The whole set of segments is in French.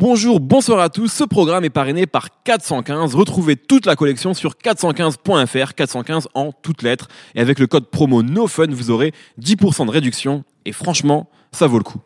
Bonjour, bonsoir à tous. Ce programme est parrainé par 415. Retrouvez toute la collection sur 415.fr, 415 en toutes lettres. Et avec le code promo NOFUN, vous aurez 10% de réduction. Et franchement, ça vaut le coup.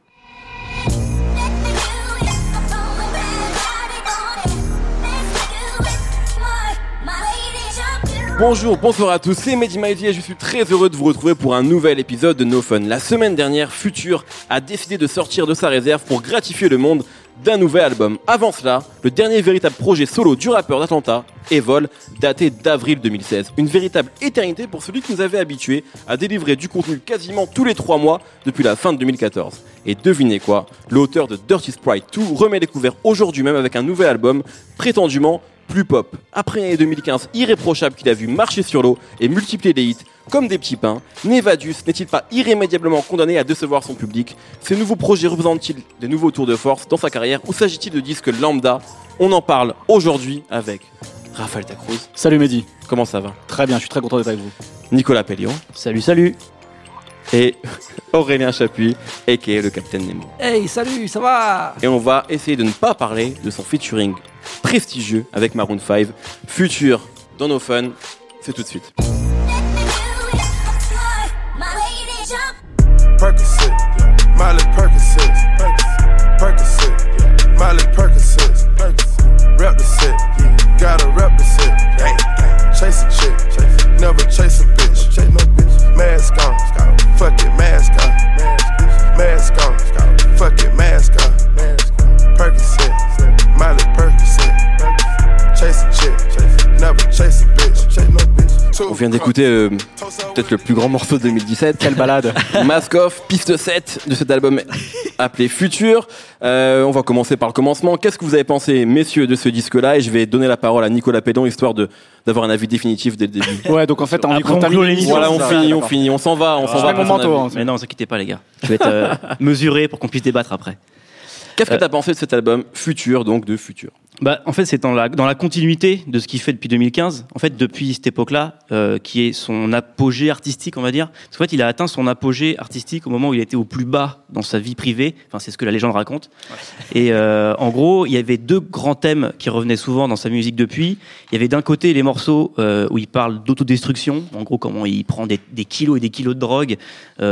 Bonjour, bonsoir à tous, c'est Mehdi Maizy et je suis très heureux de vous retrouver pour un nouvel épisode de No Fun. La semaine dernière, Future a décidé de sortir de sa réserve pour gratifier le monde d'un nouvel album. Avant cela, le dernier véritable projet solo du rappeur d'Atlanta, Evol, daté d'avril 2016. Une véritable éternité pour celui qui nous avait habitués à délivrer du contenu quasiment tous les trois mois depuis la fin de 2014. Et devinez quoi, l'auteur de Dirty Sprite 2 remet les couverts aujourd'hui même avec un nouvel album prétendument plus pop. Après l'année 2015 irréprochable qu'il a vu marcher sur l'eau et multiplier les hits comme des petits pains, Nevadus n'est-il pas irrémédiablement condamné à décevoir son public? Ces nouveaux projets représentent-ils des nouveaux tours de force dans sa carrière ou s'agit-il de disques lambda? On en parle aujourd'hui avec Raphaël Tacruz. Salut Mehdi. Comment ça va? Très bien, je suis très content d'être avec vous. Nicolas Pellion. Salut, salut. Et Aurélien Chapuis, a.k.a. le Capitaine Nemo. Hey, salut, ça va? Et on va essayer de ne pas parler de son featuring prestigieux avec Maroon 5, futur dans nos fun. C'est tout de suite. Percocet, Miley Percocet, Percocet, Miley Percocet, rep the set, gotta rep the set, chase a chick, never chase a bitch, chase my bitch mask on, fuck it, mask on, mask on, fuck it, mask on, Percocet, Miley Percocet, chase a chick, never chase a bitch. On vient d'écouter euh, peut-être le plus grand morceau de 2017. Quelle balade Mask Off, piste 7 de cet album appelé Futur. Euh, on va commencer par le commencement. Qu'est-ce que vous avez pensé, messieurs, de ce disque-là? Et je vais donner la parole à Nicolas Pédon, histoire de d'avoir un avis définitif dès le début. Ouais, donc en fait, on clôt l'émission, voilà, on finit, on finit, on s'en va, on s'en va. mon manteau, hein. Mais non, vous inquiétez pas, les gars. Je vais être euh, mesuré pour qu'on puisse débattre après. Qu'est-ce que Euh, t'as pensé de cet album Futur, donc de Futur? Bah, en fait, c'est dans la, dans la continuité de ce qu'il fait depuis 2015. En fait, depuis cette époque-là, euh, qui est son apogée artistique, on va dire. Parce qu'en fait, il a atteint son apogée artistique au moment où il était au plus bas dans sa vie privée. Enfin, c'est ce que la légende raconte. Et euh, en gros, il y avait deux grands thèmes qui revenaient souvent dans sa musique depuis. Il y avait d'un côté les morceaux euh, où il parle d'autodestruction, en gros comment il prend des, des kilos et des kilos de drogue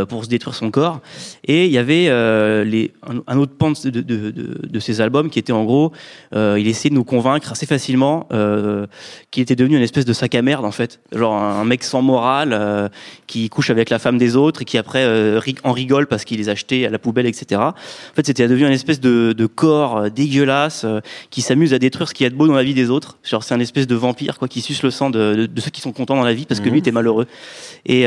pour se détruire son corps. Et il y avait les, un, un autre pan de, de, de, de- de ces albums qui était en gros, il essayait de nous convaincre assez facilement euh, qu'il était devenu une espèce de sac à merde en fait, genre un, mec sans morale euh, qui couche avec la femme des autres et qui après euh, en rigole parce qu'il les a achetés à la poubelle, etc. En fait, c'était devenu une espèce de, de corps dégueulasse qui s'amuse à détruire ce qu'il y a de beau dans la vie des autres. Genre, c'est un espèce de vampire quoi qui suce le sang de, de- de ceux qui sont contents dans la vie parce que Mhm. lui était malheureux. Et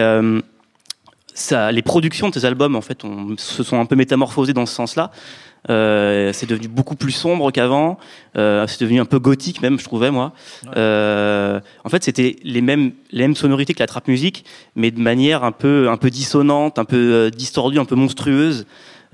ça, les productions de ces albums, en fait, on, se sont un peu métamorphosées dans ce sens-là. Euh, c'est devenu beaucoup plus sombre qu'avant. Euh, c'est devenu un peu gothique même, je trouvais moi. Euh, en fait, c'était les mêmes les mêmes sonorités que la trap musique, mais de manière un peu un peu dissonante, un peu euh, distordue, un peu monstrueuse.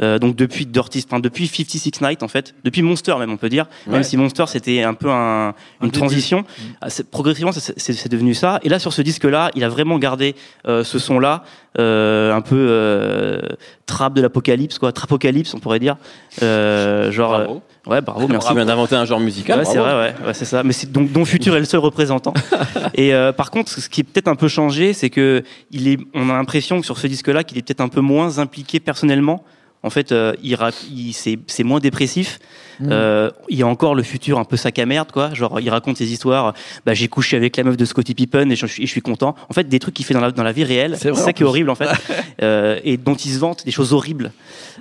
Euh, donc depuis Dirty, enfin depuis 56 Night en fait, depuis Monster même on peut dire, Ouais. même si Monster c'était un peu un, Un une transition, ah, c'est- progressivement c'est devenu ça. Et là sur ce disque là, il a vraiment gardé euh, ce son là, euh, un peu euh, trap de l'apocalypse quoi, trapocalypse on pourrait dire, euh, genre Bravo. ouais bravo merci. Tu viens d'inventer un genre musical. Ouais, c'est vrai, ouais, ouais, c'est ça. Mais c'est donc dont Futur est le seul représentant. Et euh, par contre, ce qui est peut-être un peu changé, c'est que il est, on a l'impression que sur ce disque-là, qu'il est peut-être un peu moins impliqué personnellement. En fait, euh, il, il c'est, c'est moins dépressif. Euh, il y a encore le futur un peu sac à merde, quoi. Genre, il raconte ses histoires. Bah, j'ai couché avec la meuf de Scottie Pippen et je, et je suis content. En fait, des trucs qu'il fait dans la, dans la vie réelle. C'est ça qui est horrible, en fait. Euh, et dont il se vante des choses horribles.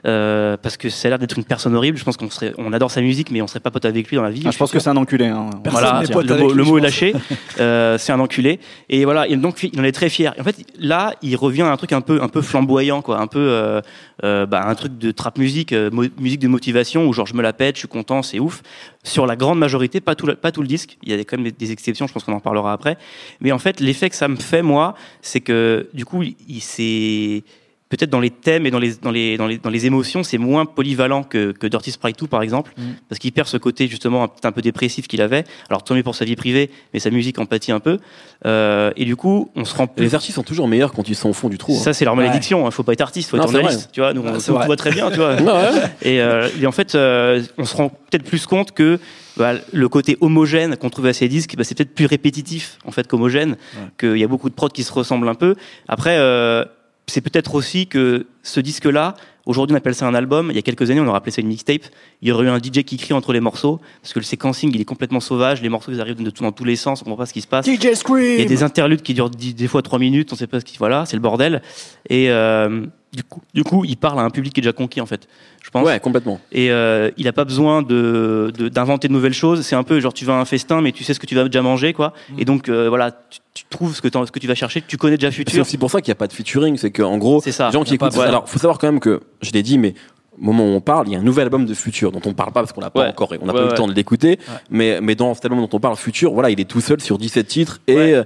Euh, parce que ça a l'air d'être une personne horrible. Je pense qu'on serait, on adore sa musique, mais on serait pas pote avec lui dans la vie. Ah, Je pense que c'est un enculé. Hein. Voilà, le mot, lui, le mot est lâché. Euh, c'est un enculé. Et voilà, et donc il en est très fier. Et en fait, là, il revient à un truc un peu, un peu flamboyant, quoi, un peu, euh, euh, bah, un truc de trap musique, euh, musique de motivation où genre je me la pète, je suis content, c'est ouf. Sur la grande majorité, pas tout, le- pas tout le disque. Il y a quand même des, des exceptions. Je pense qu'on en parlera après. Mais en fait, l'effet que ça me fait moi, c'est que du coup, il s'est peut-être dans les thèmes et dans les, dans les, dans les, dans les émotions, c'est moins polyvalent que, que Dirty Sprite 2, par exemple, Mm. parce qu'il perd ce côté justement un, peu dépressif qu'il avait. Alors tant mieux pour sa vie privée, mais sa musique empathie un peu. Euh, et du coup, on se rend plus Les artistes sont toujours meilleurs quand ils sont au fond du trou. hein. ça, c'est leur malédiction. Hein. Faut pas être artiste, faut Non, être journaliste. Tu vois, nous, on, vrai. voit très bien, tu vois. Ouais. Et, euh, et en fait, euh, on se rend peut-être plus compte que bah, le côté homogène qu'on trouve à ces disques, bah, c'est peut-être plus répétitif en fait qu'homogène. Qu'il y a beaucoup de prods qui se ressemblent un peu. Après, euh, c'est peut-être aussi que ce disque-là, aujourd'hui on appelle ça un album. Il y a quelques années, on aurait appelé ça une mixtape. Il y aurait eu un DJ qui crie entre les morceaux parce que le séquencing il est complètement sauvage. Les morceaux ils arrivent de tout dans tous les sens. On comprend pas ce qui se passe. DJ Il y a Scream des interludes qui durent des fois trois minutes, on sait pas ce qui, voilà, c'est le bordel. Et euh, du coup, du coup, il parle à un public qui est déjà conquis en fait, je pense. Ouais, complètement. Et euh, il a pas besoin de de- d'inventer de, nouvelles choses. C'est un peu genre tu vas à un festin, mais tu sais ce que tu vas déjà manger, quoi. Et donc euh, voilà, tu, tu trouves ce que t'en- ce que tu vas chercher. Tu connais déjà C'est futur. aussi pour ça qu'il n'y a pas de featuring, c'est qu'en gros, C'est ça. les gens qui a pas écoutent. de- Alors, faut savoir quand même que je l'ai dit, mais moment où on parle, il y a un nouvel album de Future dont on parle pas parce qu'on l'a pas Ouais. encore, on n'a Ouais, pas eu ouais. le temps de l'écouter. Mais mais dans cet album dont on parle, Future, voilà, il est tout seul sur 17 titres et Ouais. euh,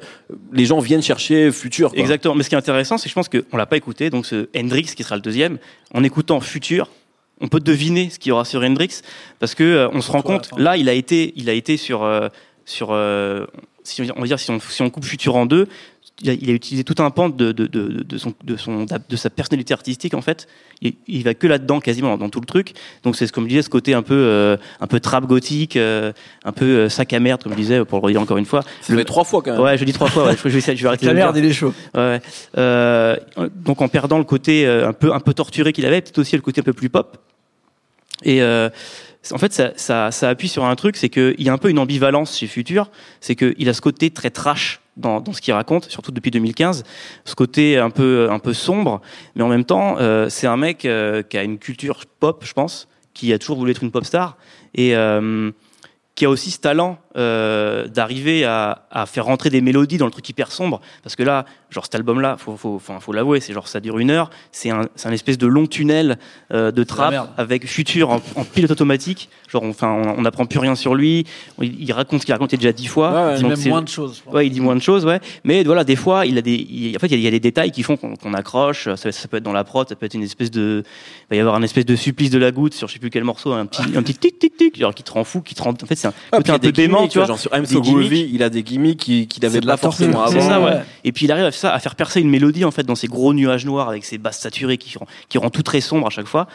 les gens viennent chercher Future. quoi. Exactement. Mais ce qui est intéressant, c'est que je pense qu'on l'a pas écouté. Donc ce Hendrix qui sera le deuxième, en écoutant Future, on peut deviner ce qu'il y aura sur Hendrix parce que euh, on se rend compte. Là, il a été, il a été sur euh, sur euh, si on, on va dire si on, si on coupe Future en deux. Il a, il a utilisé tout un pan de, de, de, de, son, de, son, de sa personnalité artistique en fait. Il, il va que là-dedans quasiment dans tout le truc. Donc c'est ce comme je disais, ce côté un peu euh, un peu trap gothique, euh, un peu euh, sac à merde comme je disais pour le redire encore une fois. Ça fait trois fois quand même. Ouais, je dis trois fois. Ouais, je, vais, essayer- je vais arrêter de La le merde, il est chaud. Ouais. Euh, donc en perdant le côté un peu un peu torturé qu'il avait, peut-être aussi le côté un peu plus pop. Et en fait, ça, ça, ça appuie sur un truc, c'est qu'il y a un peu une ambivalence chez Future, c'est qu'il a ce côté très trash dans, ce qu'il raconte, surtout depuis 2015, ce côté un peu un peu sombre, mais en même temps, euh, c'est un mec euh, qui a une culture pop, je pense, qui a toujours voulu être une pop star et euh, qui a aussi ce talent d'arriver à, à faire rentrer des mélodies dans le truc hyper sombre. Parce que là, genre cet album-là, faut, faut, faut l'avouer, c'est genre ça dure une heure. C'est un, c'est un espèce de long tunnel euh, de trap avec Future en, en pilote automatique. Genre, enfin, on n'apprend plus rien sur lui. Il, il raconte ce qu'il a raconté déjà dix fois. Ouais, ouais. Il dit même moins de choses. Ouais, il dit moins de choses, ouais. Mais voilà, des fois, il a des, il- en fait, il y, a- il y a des détails qui font qu'on qu'on accroche. Ça, ça peut être dans la prod, ça peut être une espèce de, il va y avoir un espèce de supplice de la goutte sur je sais plus quel morceau, un petit, un petit tic tic tic, genre qui te rend fou, qui te rend, en fait, c'est un Ah, côté un peu des dément, gimmicks, tu vois. Genre sur I'm So. Groovy, il a des gimmicks qu'il C'est avait de la forcément avant. ça, ouais. Et puis il arrive à faire, ça, à faire percer une mélodie en fait dans ces gros nuages noirs avec ces basses saturées qui rend, qui rend tout très sombre à chaque fois.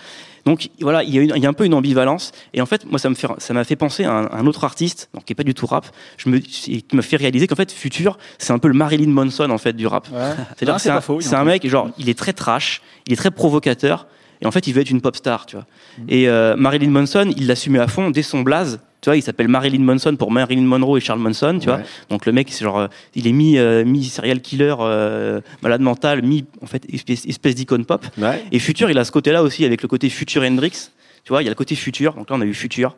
Donc voilà, il y, a une- il y a un peu une ambivalence. Et en fait, moi, ça fait, m'a fait penser à un, un autre artiste, donc qui est pas du tout rap. Je me, qui m'a fait réaliser qu'en fait, Future, c'est un peu le Marilyn Manson en fait du rap. Ouais. C'est-à-dire que c'est un, faux, mec, genre, il est très trash, il est très provocateur, et en fait, il veut être une pop star, tu vois. Et euh, Marilyn Manson, il l'assumait à fond dès son blaze. Tu vois, il s'appelle Marilyn Manson pour Marilyn Monroe et Charles Manson, tu vois. Donc le mec, c'est genre, euh, il est mi, euh, mi serial killer, euh, malade mental, mi en fait espèce, espèce d'icône pop. Ouais. Et Future, il a ce côté-là aussi avec le côté Future Hendrix. Tu vois, il y a le côté Future. Donc là, on a eu Future.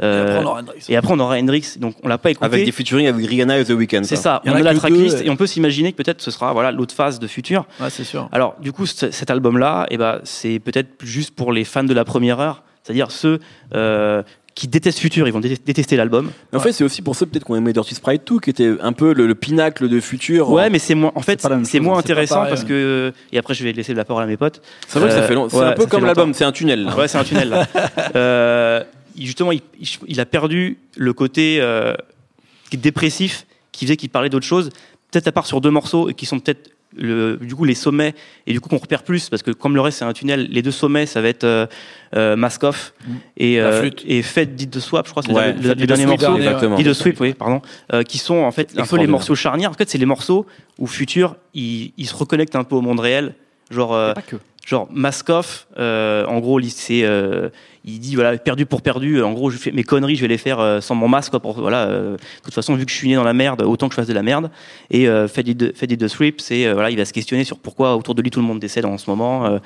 Et Euh, après, on aura Hendrix. et après, on aura Hendrix. Donc on l'a pas écouté. Avec des featuring avec Rihanna et The Weeknd. C'est ça. On a a la tracklist et on peut s'imaginer que peut-être ce sera voilà l'autre phase de Future. Ouais, c'est sûr. Alors, du coup, cet album-là, eh ben, c'est peut-être juste pour les fans de la première heure, c'est-à-dire ceux euh, qui détestent Future, ils vont dé- détester l'album. En fait, c'est aussi pour ça peut-être qu'on aimait Dirty Sprite 2, qui était un peu le, le pinacle de Future. Ouais, mais c'est moins. En fait, c'est moins hein, intéressant pareil, parce ouais. que. Et après, je vais laisser la parole à mes potes. c'est vrai que ça Euh, fait long. C'est ouais, un peu comme l'album, c'est un tunnel. là. Ouais, c'est un tunnel. Là. Euh, justement, il, a perdu le côté euh, dépressif qui faisait qu'il parlait d'autre chose. Peut-être à part sur deux morceaux et qui sont peut-être le, du coup les sommets et du coup qu'on repère plus parce que comme le reste c'est un tunnel, les deux sommets ça va être euh, euh, Mask Off et euh, et Fête Did the Swap, je crois, c'est Ouais, le, le- dernier morceau. Did the Sweep, oui, pardon, euh, qui sont en fait un peu les morceaux charnières. En fait, c'est les morceaux où Future il, il se reconnecte un peu au monde réel, genre. euh, Pas que. genre Mask Off, euh, en gros, c'est, euh, il dit voilà, perdu pour perdu. En gros, je fais mes conneries, je vais les faire euh, sans mon masque. Quoi, pour, voilà, euh, de toute façon, vu que je suis né dans la merde, autant que je fasse de la merde. Et euh, Fade It the- Fade It the Sweep, c'est euh, voilà, il va se questionner sur pourquoi autour de lui tout le monde décède en ce moment. euh.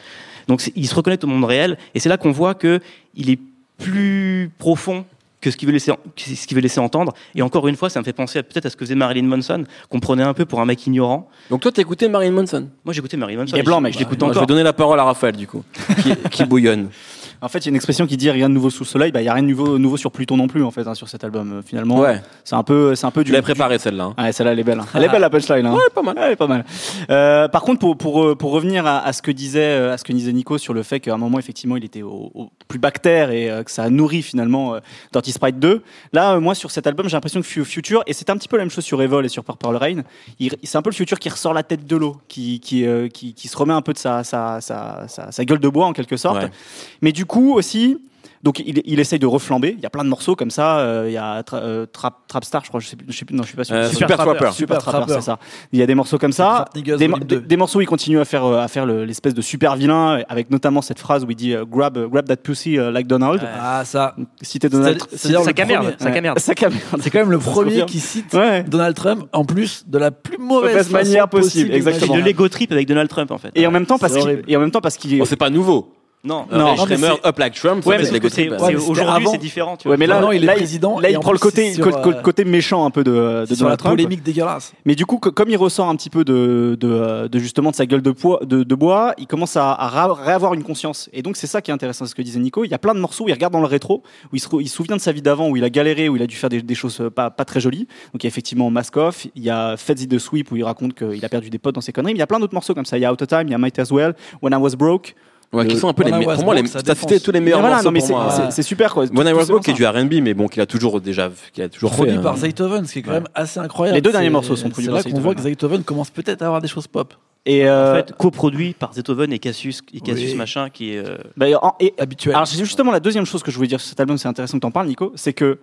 donc, il se reconnecte au monde réel, et c'est là qu'on voit que il est plus profond que ce qu'il veut laisser, ce qu'il veut laisser entendre. Et encore une fois, ça me fait penser peut-être à ce que faisait Marilyn Manson, qu'on prenait un peu pour un mec ignorant. Donc toi, t'écoutais Marilyn Manson? Moi, j'écoute Marilyn Manson. Il est blanc, mec. Je l'écoute Moi, je encore. vais donner la parole à Raphaël, du coup, qui, qui bouillonne. En fait, il y a une expression qui dit rien de nouveau sous le soleil. Bah, il y a rien de nouveau, nouveau sur Pluton non plus, en fait, hein, sur cet album. euh, Finalement, Ouais. c'est un peu, c'est un peu du. l'as préparé celle-là. hein. Ouais, celle-là, elle est belle. hein. Elle est belle la punchline. Hein. Ouais, pas mal. Ouais, pas mal. Euh, par contre, pour, pour, euh, pour revenir à, à ce que disait euh, à ce que disait Nico sur le fait qu'à un moment, effectivement, il était au, au plus bactère et euh, que ça a nourri finalement euh, Dirty Sprite 2. Là, moi, sur cet album, j'ai l'impression que Fu- Future, et c'était un petit peu la même chose sur Evil et sur Purple Rain, c'est un peu le Future qui ressort la tête de l'eau, qui, qui, qui, qui se remet un peu de sa, sa, sa, sa, sa gueule de bois en quelque sorte. Ouais. Mais du coup aussi, donc il, il essaye de reflamber. Il y a plein de morceaux comme ça. euh, il y a Tra- euh, Trap, Trapstar, je crois. Je sais, je sais plus. Non, je suis pas sûr. Euh, Super, Super Swapper. Super Super Trapper, Trapper. c'est ça. Il y a des morceaux comme ça. Des, Volume des- 2. des morceaux où il continue à faire à faire le- l'espèce de super vilain, avec notamment cette phrase où il dit grab grab that pussy like Donald. Ah, ça. Citer Donald. C'est- le camerde, camerde. C'est quand même le premier qui cite Ouais. Donald Trump, en plus de la plus mauvaise, manière façon possible, exactement. C'est de l'ego trip avec Donald Trump en fait. Et en même temps parce qu'il et en même temps parce qu'il Bon, c'est pas nouveau. Non, Non. Non, Schremer, c'est- Up Like Trump, Ouais, c'est. Ouais, c'était aujourd'hui c'est différent. Tu Ouais, vois. mais là, il est là, président, là, il en prend le côté, sur, co- euh, côté méchant un peu de, de Donald Trump. polémique dégueulasse. Mais du coup, co- comme il ressort un petit peu de, de, euh, de justement de sa gueule de, poids, de, de bois, il commence à, réavoir une conscience. Et donc, c'est ça qui est intéressant, ce que disait Nico. Il y a plein de morceaux où il regarde dans le rétro, où il se, re- il se souvient de sa vie d'avant, où il a galéré, où il a dû faire des, des choses euh, pas, pas très jolies. Donc, il y a effectivement Mask Off, il y a Fetzy the Sweep, où il raconte qu'il a perdu des potes dans ses conneries. Mais il y a plein d'autres morceaux comme ça. Il y a Out of Time, il y a Might As Well, When I Was Broke. Ouais, qui sont un peu les When I me- Was Pour moi, t'as cité tous les meilleurs voilà, morceaux pour c'est, moi. c'est- c'est super, quoi. When I Was Broke, qui est du R&B, mais bon, qu'il a toujours déjà, qu'il a toujours Produit fait. par. Zaytoven, ce qui est quand même assez incroyable. Les deux derniers C'est- morceaux sont produits C'est par là qu'on Zaytoven, voit que. Zaytoven commence peut-être à avoir des choses pop. Et, En euh, fait, coproduit par Zetoven et Cassius, et Cassius Oui. machin qui est. euh, bah, en- et, Habituel. Alors, c'est justement la deuxième chose que je voulais dire sur cet album, c'est intéressant que tu en parles, Nico, c'est que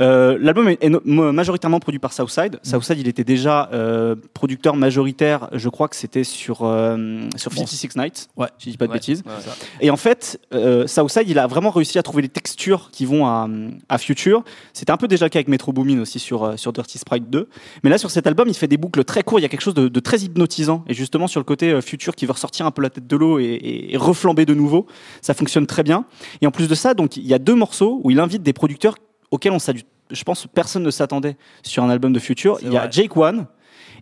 euh, l'album est, majoritairement produit par Southside. Southside, il était déjà euh, producteur majoritaire, je crois que c'était sur, euh, sur Bon. 56 Nights, Ouais. si je dis pas de ouais, bêtises. ouais. Et en fait, euh, Southside, il a vraiment réussi à trouver les textures qui vont à, à Future. C'était un peu déjà le cas avec Metro Boomin aussi sur, euh, sur Dirty Sprite 2. Mais là, sur cet album, il fait des boucles très courtes. Il y a quelque chose de, de très hypnotisant. Et justement, sur le côté euh, Future qui veut ressortir un peu la tête de l'eau et, et- et reflamber de nouveau, ça fonctionne très bien. Et en plus de ça, donc, il y a deux morceaux où il invite des producteurs auxquels on je pense personne ne s'attendait sur un album de Future. Il y a. Jake One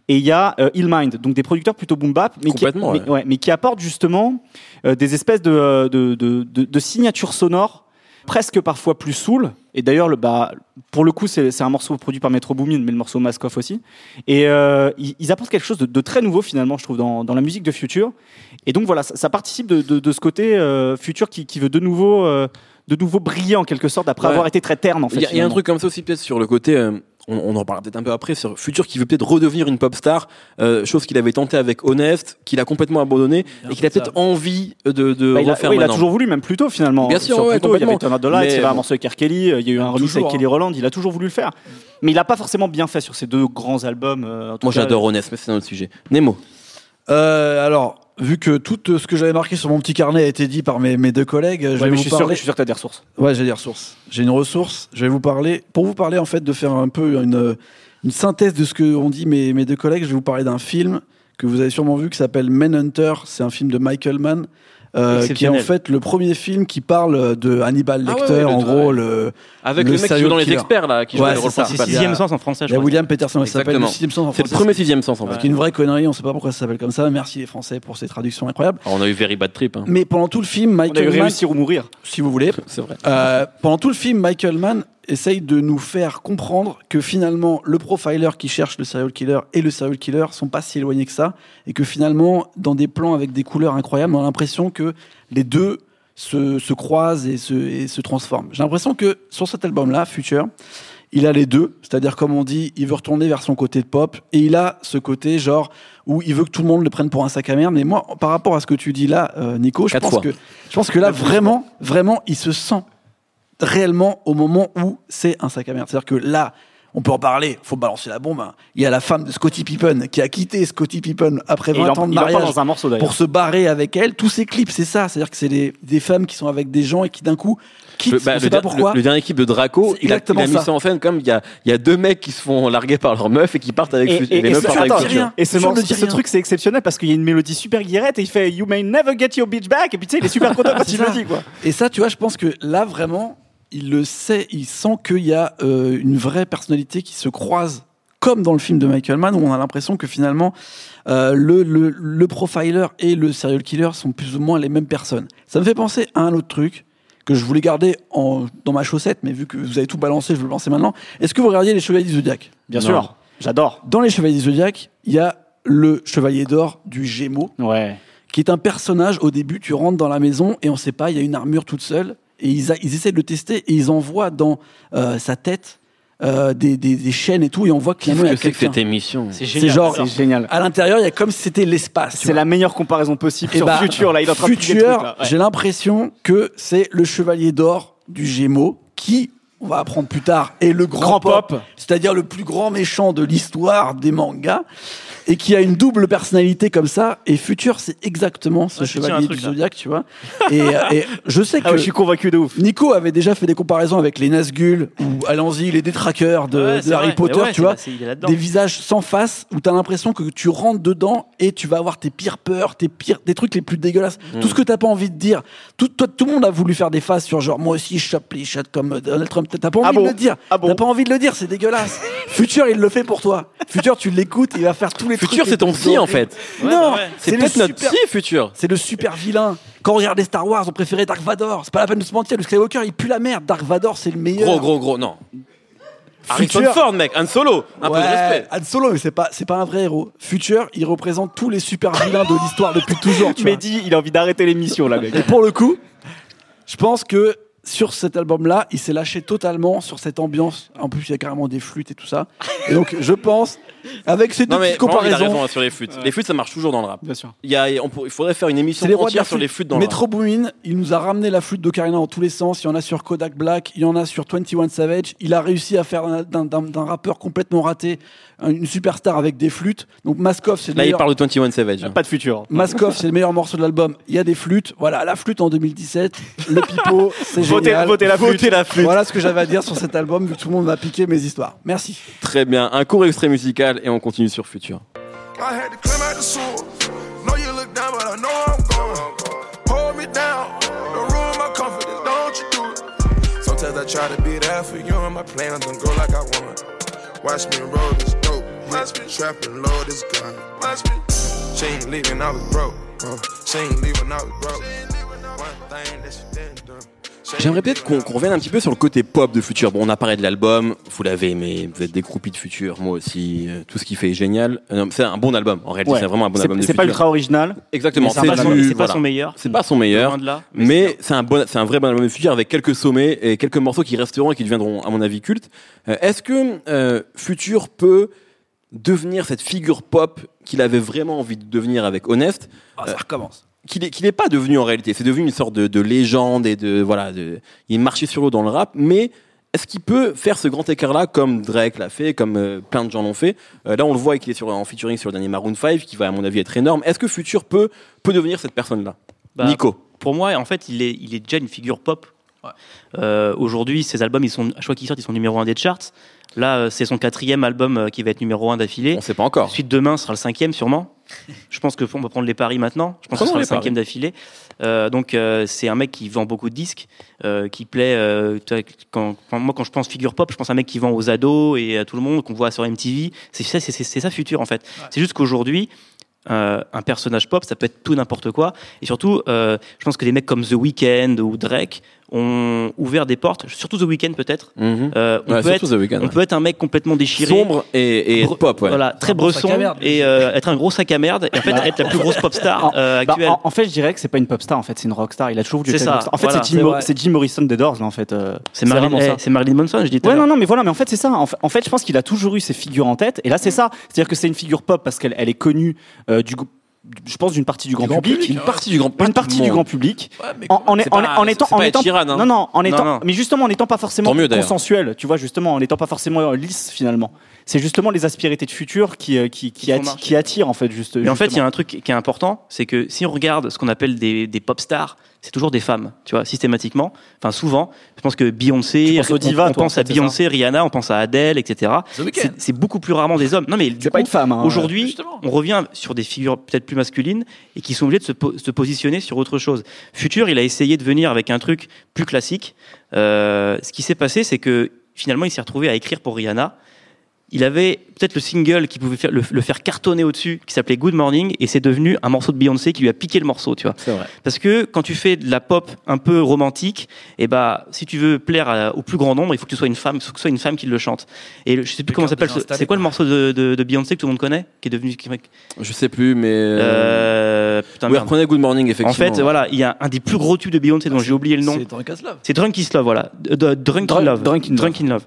et il y a euh, Illmind, donc des producteurs plutôt boom bap, mais qui, Complètement, mais- ouais. ouais, mais qui apportent justement euh, des espèces de, euh, de, de, de- signatures sonores presque parfois plus soul. Et d'ailleurs, le, bah, pour le coup, c'est un morceau produit par Metro Boomin, mais le morceau Mask Off aussi. Et euh, ils, ils apportent quelque chose de, très nouveau finalement, je trouve, dans, dans la musique de Future. Et donc voilà, ça, ça participe de, ce côté Future qui, qui veut de nouveau, de nouveau briller en quelque sorte après Ouais. avoir été très terne en fait. Il y, a- y a un truc comme ça aussi peut-être sur le côté. euh, on, on en parlera peut-être un peu après sur Future qui veut peut-être redevenir une pop star, euh, chose qu'il avait tenté avec Honest, qu'il a complètement abandonné a et qu'il a peu de peut-être envie de, de Bah, il, a, refaire oui, il a toujours voulu, même plus tôt finalement. Bien sûr, Sur ouais, il y avait. Turn Lights, il y avait un morceau avec R. Kelly, euh, il y a eu un remix Toujours, avec hein. Kelly Roland, il a toujours voulu le faire. Mais il n'a pas forcément bien fait sur ces deux grands albums. euh, en tout Moi j'adore Honest, mais c'est un autre sujet. Nemo. Euh, alors, vu que tout euh, ce que j'avais marqué sur mon petit carnet a été dit par mes, mes deux collègues, je Ouais, vais mais vous je suis sûr, parler. je suis sûr que tu as des ressources. Ouais, j'ai des ressources. J'ai une ressource. Je vais vous parler. Pour vous parler, en fait, de faire un peu une, une synthèse de ce que ont dit mes, mes deux collègues, je vais vous parler d'un film que vous avez sûrement vu qui s'appelle Manhunter. C'est un film de Michael Mann. Euh, qui est en fait le premier film qui parle de Hannibal Ah ouais, Lecter, ouais, le- en gros, le, Avec Le le, mec qui joue dans les killer. experts là, qui joue Ouais, le rôle c'est. C'est principal. Sixième sens en français, il je y a crois. William Peterson, il s'appelle le sixième sens en C'est le français. premier sixième sens en fait. Ce qui est une vraie connerie, on sait pas pourquoi ça s'appelle comme ça. Merci les Français pour ces traductions incroyables. Alors, on a eu Very Bad Trip. hein. Mais pendant tout le film, On a eu Michael Mann, réussir ou mourir. si vous voulez, C'est vrai. Euh, pendant tout le film, Michael Mann essaye de nous faire comprendre que finalement, le profiler qui cherche le serial killer et le serial killer sont pas si éloignés que ça, et que finalement, dans des plans avec des couleurs incroyables, on a l'impression que les deux se, se croisent et se, et se transforment. J'ai l'impression que sur cet album-là, Future, il a les deux, c'est-à-dire comme on dit, il veut retourner vers son côté de pop, et il a ce côté genre où il veut que tout le monde le prenne pour un sac à merde. Mais moi, par rapport à ce que tu dis là, euh, Nico, je Quatre pense fois. que je pense que là vraiment, vraiment, il se sent réellement au moment où c'est un sac à merde. C'est-à-dire que là, on peut en parler, faut balancer la bombe. hein. Il y a la femme de Scottie Pippen qui a quitté Scottie Pippen après Et il 20 en, ans de mariage dans un morceau d'ailleurs. pour se barrer avec elle. Tous ces clips, c'est ça. C'est-à-dire que c'est des, des femmes qui sont avec des gens et qui d'un coup quittent. Le, bah, on le sait pas pourquoi. le- le dernier clip de Draco, il a, il a mis ça. ça en scène comme il y a, il y a deux mecs qui se font larguer par leur meuf et qui partent avec Et, les et meufs ce, partent avec rien. et ce, morceau- ce rien. truc, c'est exceptionnel parce qu'il y a une mélodie super guillerette et il fait You may never get your bitch back. Et puis tu sais, il est super content quand il le dit. Quoi. Et ça, tu vois, je pense que là, vraiment, il le sait, il sent qu'il y a euh, une vraie personnalité qui se croise, comme dans le film de Michael Mann, où on a l'impression que finalement, euh, le, le, le profiler et le serial killer sont plus ou moins les mêmes personnes. Ça me fait penser à un autre truc que je voulais garder en, dans ma chaussette, mais vu que vous avez tout balancé, je vais le lancer maintenant. Est-ce que vous regardiez les Chevaliers du Zodiac? Bien Non. sûr, j'adore. Dans les Chevaliers du Zodiac, il y a le Chevalier d'or du Gémeaux, Ouais. qui est un personnage, au début, tu rentres dans la maison et on sait pas, il y a une armure toute seule, et ils, a- ils essaient de le tester, et ils envoient dans euh, sa tête euh, des, des- des chaînes et tout, et on voit qu'il y Qu'est-ce a que c'est que cette émission C'est C'est génial. genre, C'est génial. à l'intérieur, il y a comme si c'était l'espace. C'est la meilleure comparaison possible Eh sur bah, Future. Là, il est en train de plier le Futur, truc, là. Ouais. j'ai l'impression que c'est le chevalier d'or du Gémeaux qui, on va apprendre plus tard, est le grand, Grand pop, pop. c'est-à-dire le plus grand méchant de l'histoire des mangas. Et qui a une double personnalité comme ça, et Futur, c'est exactement ce chevalier truc, du. Zodiac, tu vois. Et, euh, et je sais que Ah ouais, je suis convaincu de ouf. Nico avait déjà fait des comparaisons avec les Nazgûl ou allons-y, les détraqueurs de, Ouais, de Harry vrai. Potter, ouais, tu vois des visages sans face où t'as l'impression que tu rentres dedans et tu vas avoir tes pires peurs, tes pires, des trucs les plus dégueulasses, tout ce que t'as pas envie de dire. Tout, toi, tout le monde a voulu faire des faces sur genre moi aussi je chope les chats comme Donald Trump. T'as pas envie Ah de bon le dire. Ah bon T'as pas envie de le dire, c'est dégueulasse. Futur, il le fait pour toi. Futur, tu l'écoutes, il va faire tous les Futur, c'est ton psy en fait. Ouais, non, bah ouais. C'est peut-être notre super- psy, Futur. c'est le super vilain. Quand on regarde les Star Wars, on préférait Dark Vador. C'est pas la peine de se mentir. Le Skywalker, il pue la merde. Dark Vador, c'est le meilleur. Gros, gros, gros, non. Harrison Ford, mec, un solo. Un peu de respect. Han Solo, mais c'est pas, c'est pas un vrai héros. Future, il représente tous les super vilains de l'histoire depuis toujours. Tu vois. Mehdi, il a envie d'arrêter l'émission, là, mec. Et pour le coup, je pense que sur cet album-là, il s'est lâché totalement sur cette ambiance. En plus, il y a carrément des flûtes et tout ça. Et donc, je pense, avec ces deux Non, mais petites vraiment, il a comparaisons, raison hein, sur les flûtes. Les flûtes, ça marche toujours dans le rap. Bien sûr. Il, y a, on pour- il faudrait faire une émission les de entière sur les flûtes dans le rap. Metro Boomin, il nous a ramené la flûte d'Ocarina dans tous les sens. Il y en a sur Kodak Black, il y en a sur 21 Savage. Il a réussi à faire d'un- rappeur complètement raté une superstar avec des flûtes. Donc, Maskov, c'est le Là, il meilleur. parle de 21 Savage. hein. Pas de futur. Maskov, c'est le meilleur morceau de l'album. Il y a des flûtes. Voilà, la flûte en 2017. Le pipeau, c'est Votez- la flûte. Votez la flûte. Voilà ce que j'avais à dire sur cet album, vu que tout le monde m'a piqué mes histoires. Merci. Très bien. Un court extrait musical et on continue sur Futur. To climb out the sewer. Know you look down, but I know I'm going. Hold me down. Don't ruin my confidence, don't you do it. Sometimes I try to be there for you, and my plans don't go like I want. Watch me roll this dope. Watch me trap and load this gun. Watch me. She ain't leaving, I was broke. Uh, she ain't leaving, I was broke. One thing that she didn't do. J'aimerais peut-être qu'on qu'on revienne un petit peu sur le côté pop de Futur. Bon, on a parlé de l'album, vous l'avez aimé, vous êtes des groupies de Futur, moi aussi, euh, tout ce qu'il fait est génial. Euh, c'est un bon album, en réalité, Ouais. c'est vraiment un bon album de c'est pas ultra original. Exactement, c'est pas, c'est pas voilà. son meilleur. C'est pas son meilleur, Loin de là. mais c'est un bon, c'est un vrai bon album de Futur avec quelques sommets et quelques morceaux qui resteront et qui deviendront, à mon avis, cultes. Euh, Est-ce que euh, Futur peut devenir cette figure pop qu'il avait vraiment envie de devenir avec Honest? Ah, ça recommence. Qu'il n'est pas devenu en réalité. C'est devenu une sorte de, de légende et de voilà. De, il marchait sur l'eau dans le rap, mais est-ce qu'il peut faire ce grand écart-là comme Drake l'a fait, comme euh, plein de gens l'ont fait? Euh, Là, on le voit qu'il est sur, en featuring sur le dernier Maroon 5, qui va à mon avis être énorme. Est-ce que Future peut peut devenir cette personne-là? Bah, Nico. Pour moi, en fait, il est, il est déjà une figure pop. Euh, Aujourd'hui, ses albums, ils sont, à chaque fois qu'ils sortent, ils sont numéro un des charts. Là, euh, c'est son quatrième album euh, qui va être numéro un d'affilée. On sait pas encore. Ensuite, demain sera le cinquième, sûrement. Je pense que on va prendre les paris maintenant. Je pense que ce sera le cinquième d'affilée. Euh, donc, euh, c'est un mec qui vend beaucoup de disques, euh, qui plaît. euh, quand, quand- moi, quand je pense figure pop, je pense à un mec qui vend aux ados et à tout le monde qu'on voit sur MTV. C'est ça, c'est ça futur en fait. C'est juste qu'aujourd'hui. euh, un personnage pop, ça peut être tout n'importe quoi. Et surtout, euh, je pense que des mecs comme The Weeknd ou Drake ont ouvert des portes, surtout The Weeknd peut-être. Mhm. Euh, on, Ouais, peut être, The Weeknd, on ouais. peut être un mec complètement déchiré, Sombre et, pop, ouais. voilà, très bresson et euh, être un gros sac à merde et en fait être la plus grosse pop star euh, Bah, actuelle. en, en fait, je dirais que c'est pas une pop star. En fait, c'est une rock star. Il a toujours voulu C'est ça. En fait, voilà. c'est Jim, Morrison des Doors, là, en fait. c'est Marilyn, eh, c'est Marilyn Manson, je dis tout à Ouais, non, non, mais voilà, mais en fait, c'est ça. En fait, en fait, je pense qu'il a toujours eu ses figures en tête. Et là, c'est ça. C'est-à-dire que c'est une figure pop parce qu'elle elle est connue euh, du, gou- je pense, d'une partie du grand grand public. public, Une partie du grand, pas Une partie du grand public. Ouais, En, en, C'est en- pas- en étant, en étant, hein. non, non, en étant, non. mais justement, en n'étant pas forcément mieux, consensuel, tu vois, justement, en n'étant pas forcément lisse finalement. C'est justement les aspérités de futur qui, euh, qui, attirent, en fait, juste. Mais en fait, il y a un truc qui est important, c'est que si on regarde ce qu'on appelle des, des pop stars, c'est toujours des femmes, tu vois, systématiquement. Enfin, souvent. Je pense que Beyoncé, on- on, toi, en pense fait, à Beyoncé, Rihanna, on pense à Adele, etc. C'est- beaucoup plus rarement des hommes. Non, mais C'est pas une femme. hein. Aujourd'hui, justement. on revient sur des figures peut-être plus masculines et qui sont obligées de se, po- se positionner sur autre chose. Futur, il a essayé de venir avec un truc plus classique. Euh, ce qui s'est passé, c'est que finalement, il s'est retrouvé à écrire pour Rihanna. Il avait peut-être le single qui pouvait faire, le, le faire cartonner au-dessus, qui s'appelait Good Morning, et c'est devenu un morceau de Beyoncé qui lui a piqué le morceau, tu vois. C'est vrai. Parce que quand tu fais de la pop un peu romantique, et bah si tu veux plaire à- au plus grand nombre, il faut que tu sois une femme, il faut que ce soit une femme qui le chante. Et le- je sais plus Le comment s'appelle. C'est quoi le morceau de, de, de Beyoncé que tout le monde connaît, qui est devenu qui- Je sais plus, mais. euh, euh, putain, oui, reprenez Good Morning, En effectivement. fait, voilà, il y a un des plus gros tubes de Beyoncé dont j'ai oublié le nom. C'est Drunk as Love. C'est Drunk Love, voilà. Drunk in Drunk- Love. Drunk in Love. in Love.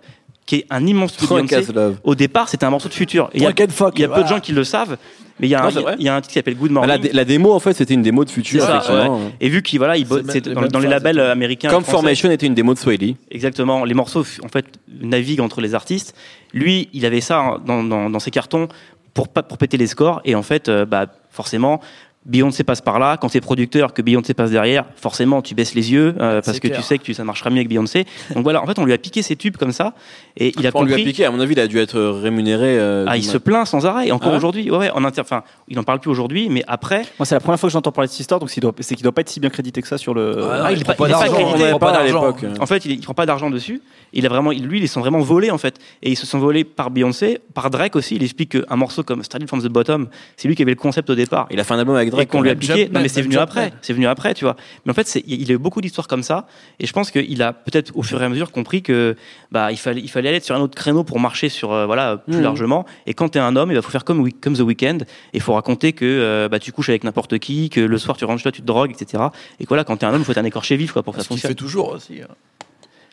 Qui est un immense tube Beyoncé. Au départ, c'était un morceau de futur. Il y a, Fuck. il y a peu de gens qui le savent, mais il y a, un, il y a un titre qui s'appelle Good Ah, Morning. La, dé- la démo, en fait, c'était une démo de futur, C'est ça, effectivement. Et vu qu'il voilà, il dans, dans les labels américains. Comme. Formation était une démo de Swaley. Exactement. Les morceaux, en fait, naviguent entre les artistes. Lui, il avait ça dans, dans, dans ses cartons pour, pas- pour péter les scores. Et en fait, euh, bah, forcément, Beyoncé passe par là. Quand t'es producteur, que Beyoncé passe derrière, forcément, tu baisses les yeux euh, parce que clair. tu sais que tu, ça marchera mieux avec Beyoncé. Donc voilà, en fait, on lui a piqué ses tubes comme ça. Et il a On lui a piqué, à mon avis, il a dû être rémunéré. euh, Ah, il ma- se plaint sans arrêt. Encore Ah ouais aujourd'hui, ouais, ouais, en inter... enfin, il en parle plus aujourd'hui, mais après, Moi, c'est la première fois que j'entends parler de cette histoire, donc c'est qu'il doit, c'est qu'il doit pas être si bien crédité que ça sur le. Ah, Ah, il est pas- prend il pas d'argent, crédité, avait pas à d'argent. l'époque. En fait, il, il prend pas d'argent dessus. Il a vraiment, lui, ils sont vraiment volés en fait, et ils se sont volés par Beyoncé, par Drake aussi. Il explique qu'un morceau comme Started from the Bottom, c'est lui qui avait le concept au départ. Il a fait un album avec Et qu'on lui a piqué. Non, mais c'est venu après. C'est venu après, tu vois. Mais en fait, c'est- il a eu beaucoup d'histoires comme ça, et je pense qu'il a peut-être au fur et à mesure compris que bah il fallait, il fallait aller sur un autre créneau pour marcher sur euh, voilà plus Mhm. largement. Et quand t'es un homme, il faut faire comme, Week- comme The Weeknd. Il faut raconter que euh, bah tu couches avec n'importe qui, que le soir tu rentres chez toi, tu te drogues, etc. Et que voilà, quand t'es un homme, il faut être un écorché vif quoi pour que ça Ce qu'il fonctionne. fait toujours aussi. hein.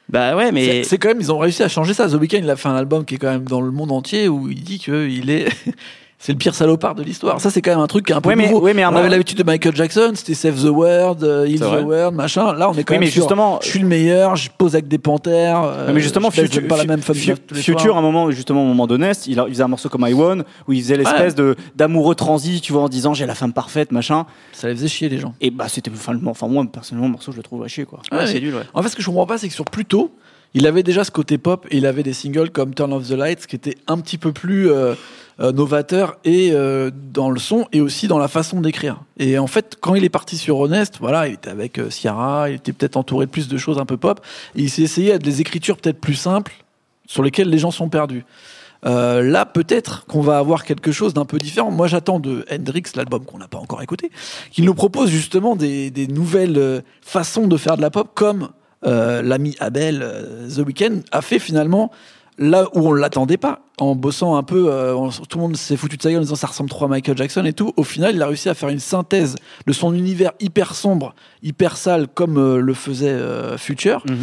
Bah ouais, mais C'est- C'est quand même, ils ont réussi à changer ça. The Weeknd, il a fait un album qui est quand même dans le monde entier où il dit qu'il est. C'est le pire salopard de l'histoire. Ça, c'est quand même un truc qui est un peu Ouais, mais- nouveau. mais on avait l'habitude de Michael Jackson, c'était Save the World, euh, Heal the vrai. World, machin. Là, on est quand Oui, même mais sur, justement, je suis le meilleur, je pose avec des panthères. euh, mais justement, je Future, pas la même Future, à un moment, justement, au moment d'Honest, il, il faisait un morceau comme I Won, où il faisait l'espèce de d'amoureux transi, tu vois, en disant j'ai la femme parfaite, machin. Ça les faisait chier, les gens. Et bah, c'était, enfin, moi, personnellement, le morceau, je le trouve à chier, quoi. Ouais, Ouais, c'est nul, ouais. En fait, ce que je comprends pas, c'est que sur Pluto, il avait déjà ce côté pop et il avait des singles comme Turn Off the Lights qui étaient un petit peu plus euh, euh, novateurs et euh, dans le son et aussi dans la façon d'écrire. Et en fait, quand il est parti sur Honest, voilà, il était avec euh, Ciara, il était peut-être entouré de plus de choses un peu pop et il s'est essayé à des écritures peut-être plus simples sur lesquelles les gens sont perdus. Là, peut-être qu'on va avoir quelque chose d'un peu différent. Moi, j'attends de Hendrix, l'album qu'on n'a pas encore écouté, qu'il nous propose justement des, nouvelles façons de faire de la pop, comme l'ami Abel The Weeknd a fait finalement là où on l'attendait pas, en bossant un peu. euh, on- tout le monde s'est foutu de sa gueule en disant ça ressemble trop à Michael Jackson et tout. Au final, il a réussi à faire une synthèse de son univers hyper sombre, hyper sale, comme euh, le faisait euh, Future, Mhm.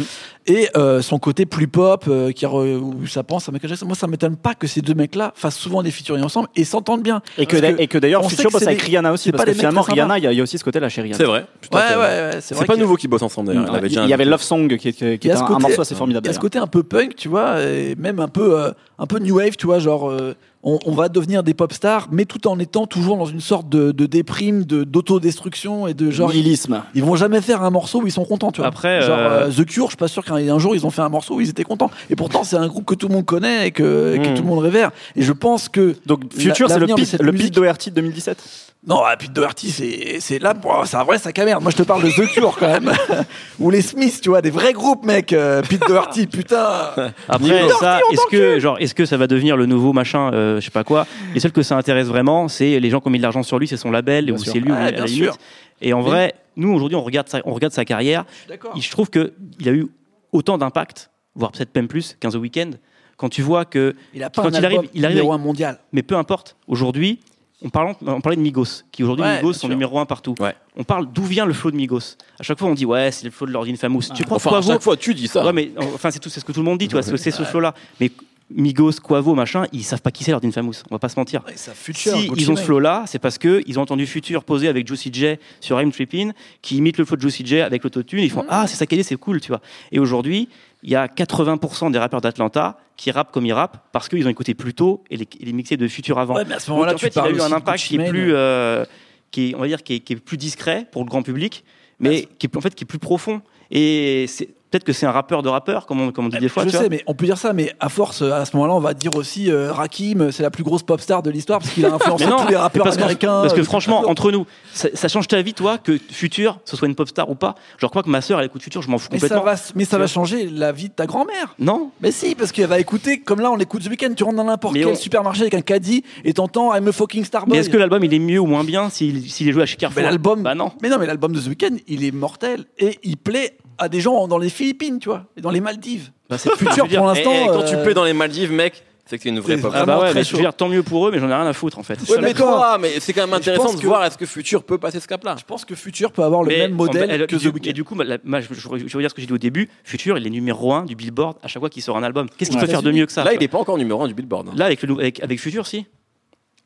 et euh, son côté plus pop, euh, qui re- où ça pense à Michael Jackson. Moi, ça m'étonne pas que ces deux mecs-là fassent souvent des featuring ensemble et s'entendent bien. Et que, d'a- et que d'ailleurs, Future que bosse avec Rihanna aussi, parce pas que finalement, Rihanna, il y, a- il y a aussi ce côté-là chez Rihanna. C'est vrai. Ouais, ouais, ouais. C'est pas nouveau qu'ils bossent ensemble d'ailleurs. Il avait y, avait Love Song qui, est- qui est Il y a un, ce un côté- morceau assez formidable. Il y a ce côté un peu punk, tu vois, et même un peu, un peu new wave, tu vois, genre euh, on, on va devenir des pop stars, mais tout en étant toujours dans une sorte de, de déprime, de d'autodestruction et de genre. Ils, Nihilisme. ils vont jamais faire un morceau où ils sont contents, tu vois. Après, genre euh, euh, The Cure, je suis pas sûr qu'un un jour ils ont fait un morceau où ils étaient contents. Et pourtant, c'est un groupe que tout le monde connaît et que, et que Mm. tout le monde révère. Et je pense que Donc, Future, c'est le cette le musique- de 2017. Non, ah, Pete Doherty, c'est c'est là, bon, c'est un vrai sac à merde. Moi, je te parle de The Cure quand même, ou les Smiths, tu vois, des vrais groupes, mec. Euh, Pete Doherty, putain. Après ça, est-ce que genre est-ce que ça va devenir le nouveau machin, euh, je sais pas quoi Les seuls que ça intéresse vraiment, c'est les gens qui ont mis de l'argent sur lui, c'est son label Bien ou sûr. c'est lui à la bien limite. sûr. Et en Mais- vrai, nous aujourd'hui on regarde sa, on regarde sa carrière. D'accord. Et je trouve que il a eu autant d'impact, voire peut-être même plus qu'un The Weeknd. Quand tu vois que, Il a pas Quand un il arrive- il arrive numéro un mondial. mais peu importe, aujourd'hui, on, parle, on parlait de Migos, qui aujourd'hui Ouais, Migos sont sûr. numéro un partout. Ouais. On parle d'où vient le flow de Migos. À chaque fois on dit ouais c'est le flow de Lord Famous. Tu crois Enfin, quoi à chaque fois, tu dis ça. Ouais, mais enfin, c'est tout, c'est ce que tout le monde dit, tu vois, c'est c'est ce flow-là. Mais Migos, Quavo, machin, ils savent pas qui c'est Lord Famous. On va pas se mentir. Ça future. Si ils ont ce Mane. flow-là, c'est parce que ils ont entendu Future poser avec Juicy J sur I'm Trippin, qui imite le flow de Juicy J avec l'autotune. Ils font ah c'est est, c'est cool, tu vois. Et aujourd'hui, il y a 80% des rappeurs d'Atlanta qui rappent comme ils rappent parce qu'ils ont écouté plus tôt et les, mixés de Future avant. Ouais, mais à ce moment-là, en tu fait, il a eu un impact qui est plus, euh, qui est, on va dire, qui est, qui est plus discret pour le grand public, mais qui est, en fait qui est plus profond. Et c'est peut-être que c'est un rappeur de rappeur, comme on, comme on dit des fois. je tu sais, vois. mais on peut dire ça, mais à force, à ce moment-là, on va dire aussi euh, Rakim, c'est la plus grosse pop star de l'histoire parce qu'il a influencé non, tous les rappeurs parce, américains. parce que euh, franchement, entre nous, ça, ça change ta vie, toi, que Futur, ce soit une pop star ou pas. Genre, quoi que ma sœur, elle écoute Futur, je m'en fous mais ça complètement. va, mais ça va changer la vie de ta grand-mère. Non Mais si, parce qu'elle va écouter, comme là on l'écoute ce week-end, tu rentres dans n'importe quel on- supermarché avec un caddie et t'entends I'm a fucking Starboy. Mais est-ce que l'album il est mieux ou moins bien s'il s'il est joué à chez Carrefour? Mais l'album. Bah non. Mais non, mais l'album de ce week-end, il est mortel et il plaît à des gens dans les Philippines, tu vois, et dans les Maldives. Bah, c'est Futur, veux dire, pour l'instant. et quand tu euh, plais dans les Maldives, mec, c'est que c'est une vraie pop. Ah bah ouais, mais je veux dire, tant mieux pour eux, mais j'en ai rien à foutre en fait. Ouais, mais toi, mais c'est quand même intéressant de que- voir est-ce que Futur peut passer ce cap-là. Je pense que Future peut avoir le Mais même modèle en- elle- que du, The Weeknd. Et du coup, la- je, je, je veux dire ce que j'ai dit au début. Futur, il est numéro 1 du Billboard à chaque fois qu'il sort un album. Qu'est-ce qu'il Ouais. peut faire de mieux que ça Là, il est pas encore numéro 1 du Billboard. hein. Là, avec, le, avec, avec Futur, si.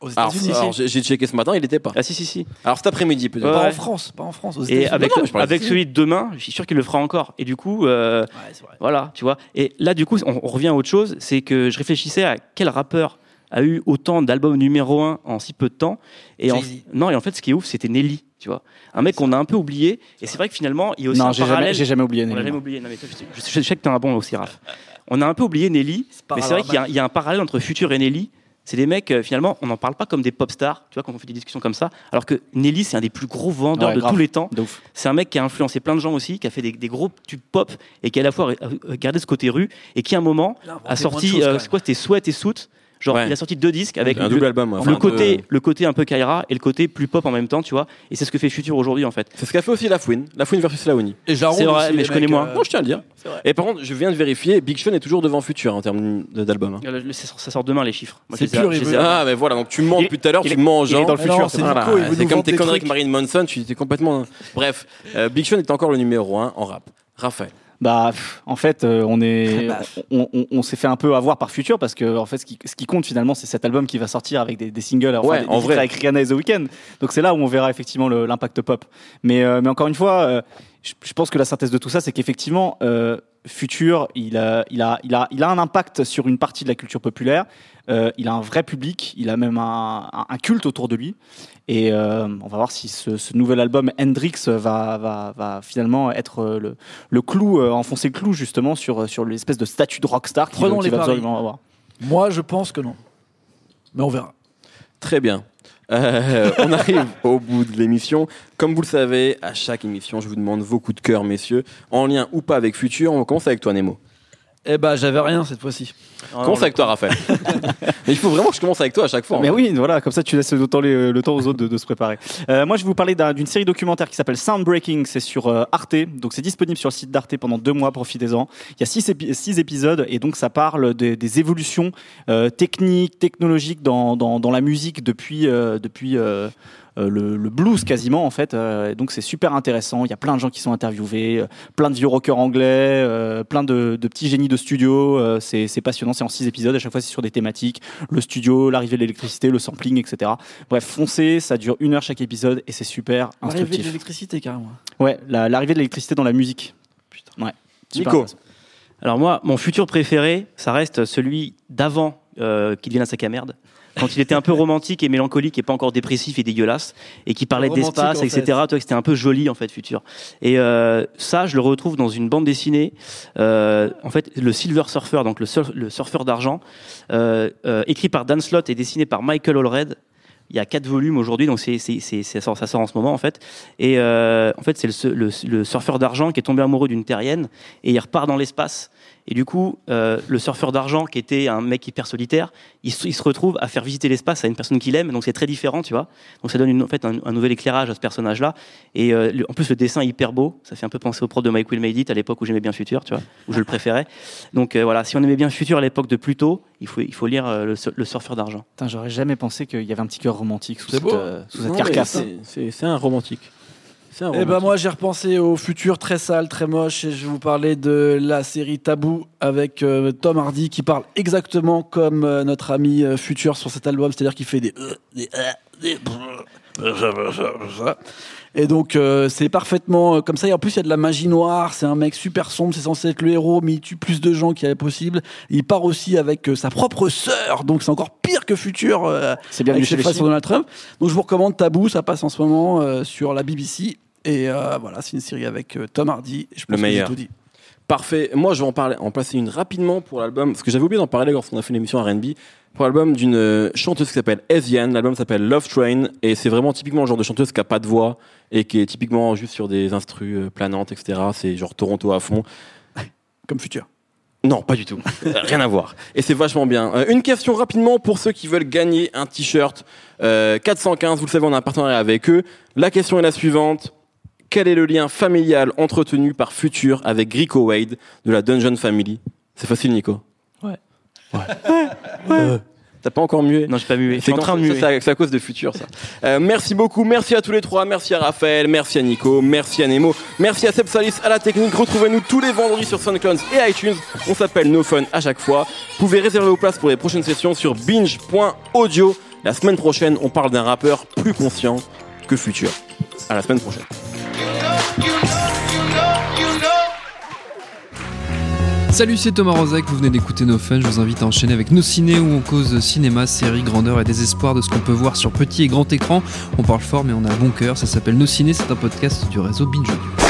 Aux Alors, États-Unis, alors, si. j'ai j'ai checké ce matin, il était pas. Ah si, si, si. Alors cet après-midi peut-être. Ouais, Pas en France, pas en France. Aux Et États-Unis. avec, non, avec celui de demain, je suis sûr qu'il le fera encore. Et du coup, euh, Ouais, c'est vrai. Voilà, tu vois. Et là, du coup, on, on revient à autre chose, c'est que je réfléchissais à quel rappeur a eu autant d'albums numéro 1 en si peu de temps. Et en, non, et en fait, ce qui est ouf, c'était Nelly, tu vois. Un mec qu'on a un peu oublié. Et c'est vrai que finalement, il y a aussi Non, un j'ai jamais, parallèle. j'ai jamais oublié. on Nelly, jamais moi. oublié. Non, mais toi, je, je- je sais que t'es un bon aussi, Raph. On a un peu oublié Nelly, mais c'est vrai qu'il y y, a un parallèle entre Future et Nelly. C'est des mecs, euh, finalement, on n'en parle pas comme des pop stars, tu vois, quand on fait des discussions comme ça. Alors que Nelly, c'est un des plus gros vendeurs Ouais, de grave. tous les temps. C'est un mec qui a influencé plein de gens aussi, qui a fait des, des gros tubes pop et qui à la fois a a gardé ce côté rue et qui à un moment a a sorti, euh, c'est quoi, c'était Sweat et Suit. Genre, Ouais. il a sorti deux disques avec un le, double album. le côté, de- le côté un peu Kaira et le côté plus pop en même temps, tu vois. Et c'est ce que fait Future aujourd'hui en fait. C'est ce qu'a fait aussi La Fouine. La Fouine versus Laouni. Et Jaron C'est vrai, aussi, mais je connais moins. euh, Non, je tiens à le dire. Et par contre, je viens de vérifier, Big Sean est toujours devant Future en termes d'album. hein. Le- Ça sort- demain les chiffres. C'est pur, Ah, mais voilà, donc tu mens depuis tout à l'heure, tu mens aux gens. dans le futur. c'est comme tes conneries avec trucs. Marilyn Manson, tu étais complètement. Bref, euh, Big Sean est encore le numéro 1 en rap. Raphaël. Bah, pff, en fait, euh, on est, Bah. on, on- on s'est fait un peu avoir par Future parce que en fait, ce qui, ce qui compte finalement, c'est cet album qui va sortir avec des, des singles, enfin, Ouais, des, des en vrai. avec Rihanna et The Weeknd. Donc c'est là où on verra effectivement le- l'impact pop. Mais, euh, mais encore une fois, euh, je, pense que la synthèse de tout ça, c'est qu'effectivement, euh, Future, il a, il a, il a, il a un impact sur une partie de la culture populaire. Euh, il a un vrai public, il a même un, un- un culte autour de lui. Et euh, on va voir si ce, ce nouvel album Hendrix va, va, va finalement être euh, le, le clou, euh, enfoncer le clou justement sur, sur l'espèce de statut de rockstar qu'il Prenons qu'il les va absolument avoir. Moi, je pense que non. Mais on verra. Très bien. Euh, on arrive au bout de l'émission. Comme vous le savez, à chaque émission, je vous demande vos coups de cœur, messieurs, en lien ou pas avec Future. On commence avec toi, Nemo. Eh ben, j'avais rien cette fois-ci. Commence avec toi, Raphaël. Mais il faut vraiment que je commence avec toi à chaque fois. Mais hein. oui, voilà, comme ça tu laisses le temps, les- le temps aux autres de, de se préparer. Euh, moi, je vais vous parler d'un- d'une série documentaire qui s'appelle Soundbreaking. C'est sur euh, Arte, donc c'est disponible sur le site d'Arte pendant deux mois. Profitez-en. Il y a six, épi- six épisodes et donc ça parle des, des évolutions euh, techniques, technologiques dans, dans, dans la musique depuis euh, depuis. Euh, le, le blues quasiment en fait Euh, et donc c'est super intéressant il y a plein de gens qui sont interviewés euh, plein de vieux rockers anglais euh, plein de, de petits génies de studio euh, c'est passionnant c'est en six épisodes à chaque fois c'est sur des thématiques le studio, l'arrivée de l'électricité, le sampling, etc. Bref, foncez, ça dure une heure chaque épisode et c'est super Arrivée de instructif. l'électricité, carrément. Ouais, la- l'arrivée de l'électricité dans la musique. Putain. Ouais. super Nico. Alors moi, mon futur préféré, ça reste celui d'avant euh, qu'il devienne un sac à merde. Quand il était un peu romantique et mélancolique et pas encore dépressif et dégueulasse et qui parlait d'espace, etc. fait. Tu vois que c'était un peu joli en fait, futur. Et euh, ça, je le retrouve dans une bande dessinée. Euh, en fait, le Silver Surfer, donc le, surf- le surfeur d'argent, euh, euh, écrit par Dan Slott et dessiné par Michael Allred. Il y a quatre volumes aujourd'hui, donc c'est, c'est, c'est- ça, sort, ça sort en ce moment en fait. Et euh, en fait, c'est le, le, le surfeur d'argent qui est tombé amoureux d'une terrienne et il repart dans l'espace. Et du coup, euh, le surfeur d'argent, qui était un mec hyper solitaire, il se, il se retrouve à faire visiter l'espace à une personne qu'il aime. Donc c'est très différent, tu vois. Donc ça donne une, en fait un, un nouvel éclairage à ce personnage-là. Et euh, le- en plus, le dessin est hyper beau. Ça fait un peu penser au prof de Mike Will Made It à l'époque où j'aimais bien Future, tu vois, où je le préférais. Donc euh, voilà, si on aimait bien Future à l'époque de Pluto, il faut, il faut lire euh, le, sur- le surfeur d'argent. Putain, j'aurais jamais pensé qu'il y avait un petit cœur romantique sous cette, euh, sous cette Non, carcasse. c'est un romantique. Eh ben moi j'ai repensé au futur très sale, très moche et je vais vous parler de la série Tabou avec euh, Tom Hardy qui parle exactement comme euh, notre ami euh, futur sur cet album, c'est-à-dire qu'il fait des des des et donc euh, c'est parfaitement euh, comme ça et en plus il y a de la magie noire, c'est un mec super sombre, c'est censé être le héros mais il tue plus de gens qu'il y avait possible. Il part aussi avec euh, sa propre sœur, donc c'est encore pire que futur euh, C'est bien avec chez. Donald Trump. Donc je vous recommande Tabou, ça passe en ce moment euh, sur la BBC Et euh, voilà, c'est une série avec euh, Tom Hardy. Je pense Le que j'ai meilleur. tout dit. Parfait. Moi, je vais en parler, en placer une rapidement pour l'album, parce que j'avais oublié d'en parler lorsqu'on a fait l'émission R&B. Pour l'album d'une chanteuse qui s'appelle Ezian. L'album s'appelle Love Train et c'est vraiment typiquement le genre de chanteuse qui a pas de voix et qui est typiquement juste sur des instrus planantes, etc. C'est genre Toronto à fond. Comme futur. Non, pas du tout. Euh, Rien à voir. Et c'est vachement bien. Euh, une question rapidement pour ceux qui veulent gagner un t-shirt euh, 415. Vous le savez, on a un partenariat avec eux. La question est la suivante. Quel est le lien familial entretenu par Future avec Grico Wade de la Dungeon Family? C'est facile, Nico Ouais. Ouais. Euh, T'as pas encore mué Non, j'ai pas mué. c'est en train de muer. C'est à cause de Futur, ça. Euh, merci beaucoup. Merci à tous les trois. Merci à Raphaël. Merci à Nico. Merci à Nemo. Merci à Seb Salis à la technique. Retrouvez-nous tous les vendredis sur SoundCloud et iTunes. On s'appelle No Fun à chaque fois. Vous pouvez réserver vos places pour les prochaines sessions sur binge.audio. La semaine prochaine, on parle d'un rappeur plus conscient que Futur. À la semaine prochaine. Salut, c'est Thomas Rozek, vous venez d'écouter No Fun, je vous invite à enchaîner avec Nos Ciné où on cause cinéma, série, grandeur et désespoir de ce qu'on peut voir sur petit et grand écran. On parle fort mais on a bon cœur, ça s'appelle Nos Ciné, c'est un podcast du réseau Binge.